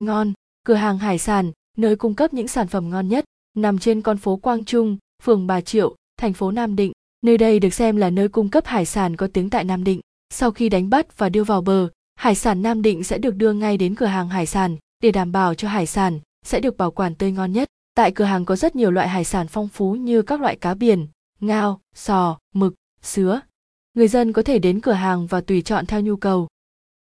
ngon, cửa hàng hải sản, nơi cung cấp những sản phẩm ngon nhất, nằm trên con phố quang trung, phường bà triệu, thành phố nam định. Nơi đây được xem là nơi cung cấp hải sản có tiếng tại nam định. Sau khi đánh bắt và đưa vào bờ, hải sản nam định sẽ được đưa ngay đến cửa hàng hải sản để đảm bảo cho hải sản sẽ được bảo quản tươi ngon nhất. Tại cửa hàng có rất nhiều loại hải sản phong phú như các loại cá biển, ngao, sò, mực, sứa. Người dân có thể đến cửa hàng và tùy chọn theo nhu cầu.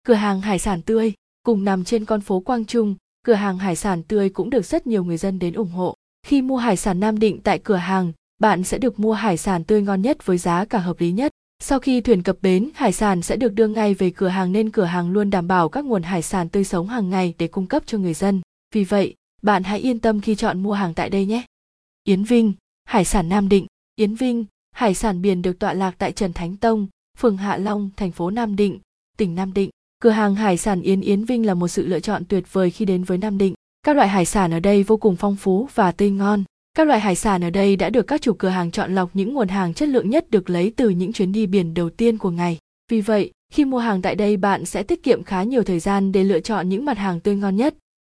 Cửa hàng hải sản tươi cùng nằm trên con phố quang trung, cửa hàng hải sản tươi cũng được rất nhiều người dân đến ủng hộ. Khi mua hải sản nam định tại cửa hàng, bạn sẽ được mua hải sản tươi ngon nhất với giá cả hợp lý nhất. Sau khi thuyền cập bến, hải sản sẽ được đưa ngay về cửa hàng nên cửa hàng luôn đảm bảo các nguồn hải sản tươi sống hàng ngày để cung cấp cho người dân. Vì vậy, bạn hãy yên tâm khi chọn mua hàng tại đây nhé. Yến vinh, hải sản nam định. Yến vinh, hải sản biển được tọa lạc tại trần thánh tông, phường hạ long, thành phố nam định, tỉnh nam định cửa hàng hải sản yến yến vinh là một sự lựa chọn tuyệt vời khi đến với nam định các loại hải sản ở đây vô cùng phong phú và tươi ngon các loại hải sản ở đây đã được các chủ cửa hàng chọn lọc những nguồn hàng chất lượng nhất được lấy từ những chuyến đi biển đầu tiên của ngày. Vì vậy, khi mua hàng tại đây bạn sẽ tiết kiệm khá nhiều thời gian để lựa chọn những mặt hàng tươi ngon nhất.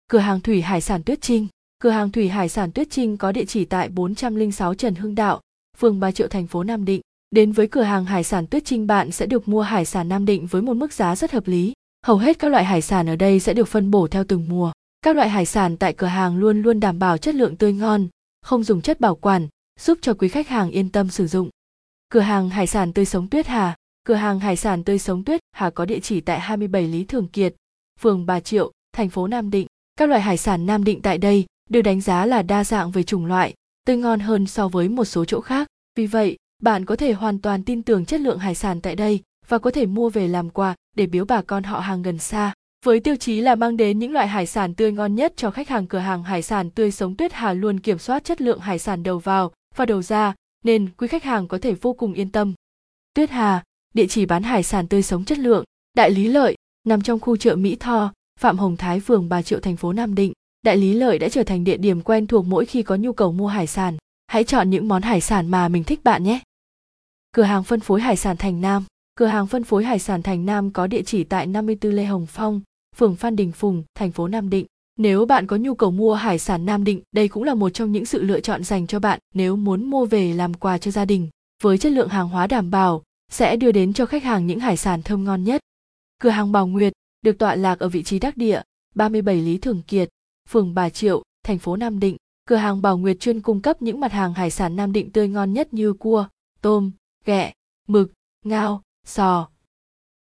Cửa hàng thủy hải sản Tuyết Trinh Cửa hàng thủy hải sản Tuyết Trinh có địa chỉ tại 406 Trần Hưng Đạo, phường Ba Triệu thành phố Nam Định. Đến với cửa hàng hải sản Tuyết Trinh bạn sẽ được mua hải sản Nam Định với một mức giá rất hợp lý. Hầu hết các loại hải sản ở đây sẽ được phân bổ theo từng mùa. Các loại hải sản tại cửa hàng luôn luôn đảm bảo chất lượng tươi ngon, không dùng chất bảo quản, giúp cho quý khách hàng yên tâm sử dụng. Cửa hàng hải sản tươi sống Tuyết Hà Cửa hàng hải sản tươi sống Tuyết Hà có địa chỉ tại 27 Lý Thường Kiệt, phường Bà Triệu, thành phố Nam Định. Các loại hải sản Nam Định tại đây được đánh giá là đa dạng về chủng loại, tươi ngon hơn so với một số chỗ khác. Vì vậy, bạn có thể hoàn toàn tin tưởng chất lượng hải sản tại đây và có thể mua về làm quà để biếu bà con họ hàng gần xa. Với tiêu chí là mang đến những loại hải sản tươi ngon nhất cho khách hàng cửa hàng hải sản tươi sống Tuyết Hà luôn kiểm soát chất lượng hải sản đầu vào và đầu ra, nên quý khách hàng có thể vô cùng yên tâm. Tuyết Hà, địa chỉ bán hải sản tươi sống chất lượng, đại lý lợi, nằm trong khu chợ Mỹ Tho, Phạm Hồng Thái phường Bà Triệu thành phố Nam Định. Đại lý lợi đã trở thành địa điểm quen thuộc mỗi khi có nhu cầu mua hải sản. Hãy chọn những món hải sản mà mình thích bạn nhé. Cửa hàng phân phối hải sản Thành Nam Cửa hàng phân phối hải sản Thành Nam có địa chỉ tại 54 Lê Hồng Phong, phường Phan Đình Phùng, thành phố Nam Định. Nếu bạn có nhu cầu mua hải sản Nam Định, đây cũng là một trong những sự lựa chọn dành cho bạn nếu muốn mua về làm quà cho gia đình. Với chất lượng hàng hóa đảm bảo, sẽ đưa đến cho khách hàng những hải sản thơm ngon nhất. Cửa hàng Bảo Nguyệt được tọa lạc ở vị trí đắc địa, 37 Lý Thường Kiệt, phường Bà Triệu, thành phố Nam Định. Cửa hàng Bảo Nguyệt chuyên cung cấp những mặt hàng hải sản Nam Định tươi ngon nhất như cua, tôm, ghẹ, mực, ngao, sò.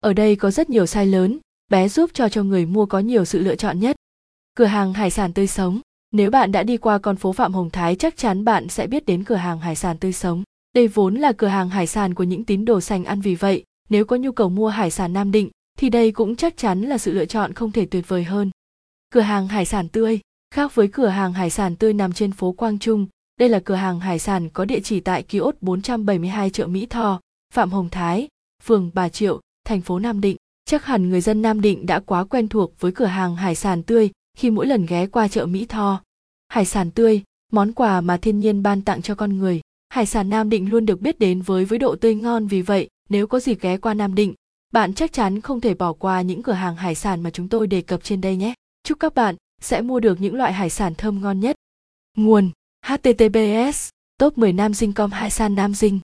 Ở đây có rất nhiều size lớn, bé giúp cho cho người mua có nhiều sự lựa chọn nhất. Cửa hàng hải sản tươi sống. Nếu bạn đã đi qua con phố Phạm Hồng Thái chắc chắn bạn sẽ biết đến cửa hàng hải sản tươi sống. Đây vốn là cửa hàng hải sản của những tín đồ sành ăn vì vậy, nếu có nhu cầu mua hải sản Nam Định thì đây cũng chắc chắn là sự lựa chọn không thể tuyệt vời hơn. Cửa hàng hải sản tươi, khác với cửa hàng hải sản tươi nằm trên phố Quang Trung, đây là cửa hàng hải sản có địa chỉ tại kiosk 472 chợ Mỹ Tho, Phạm Hồng Thái, phường Bà Triệu, thành phố Nam Định. Chắc hẳn người dân Nam Định đã quá quen thuộc với cửa hàng hải sản tươi khi mỗi lần ghé qua chợ Mỹ Tho. Hải sản tươi, món quà mà thiên nhiên ban tặng cho con người. Hải sản Nam Định luôn được biết đến với với độ tươi ngon vì vậy, nếu có dịp ghé qua Nam Định, bạn chắc chắn không thể bỏ qua những cửa hàng hải sản mà chúng tôi đề cập trên đây nhé. Chúc các bạn sẽ mua được những loại hải sản thơm ngon nhất. Nguồn: https top 10 nam dinh com hải sản nam dinh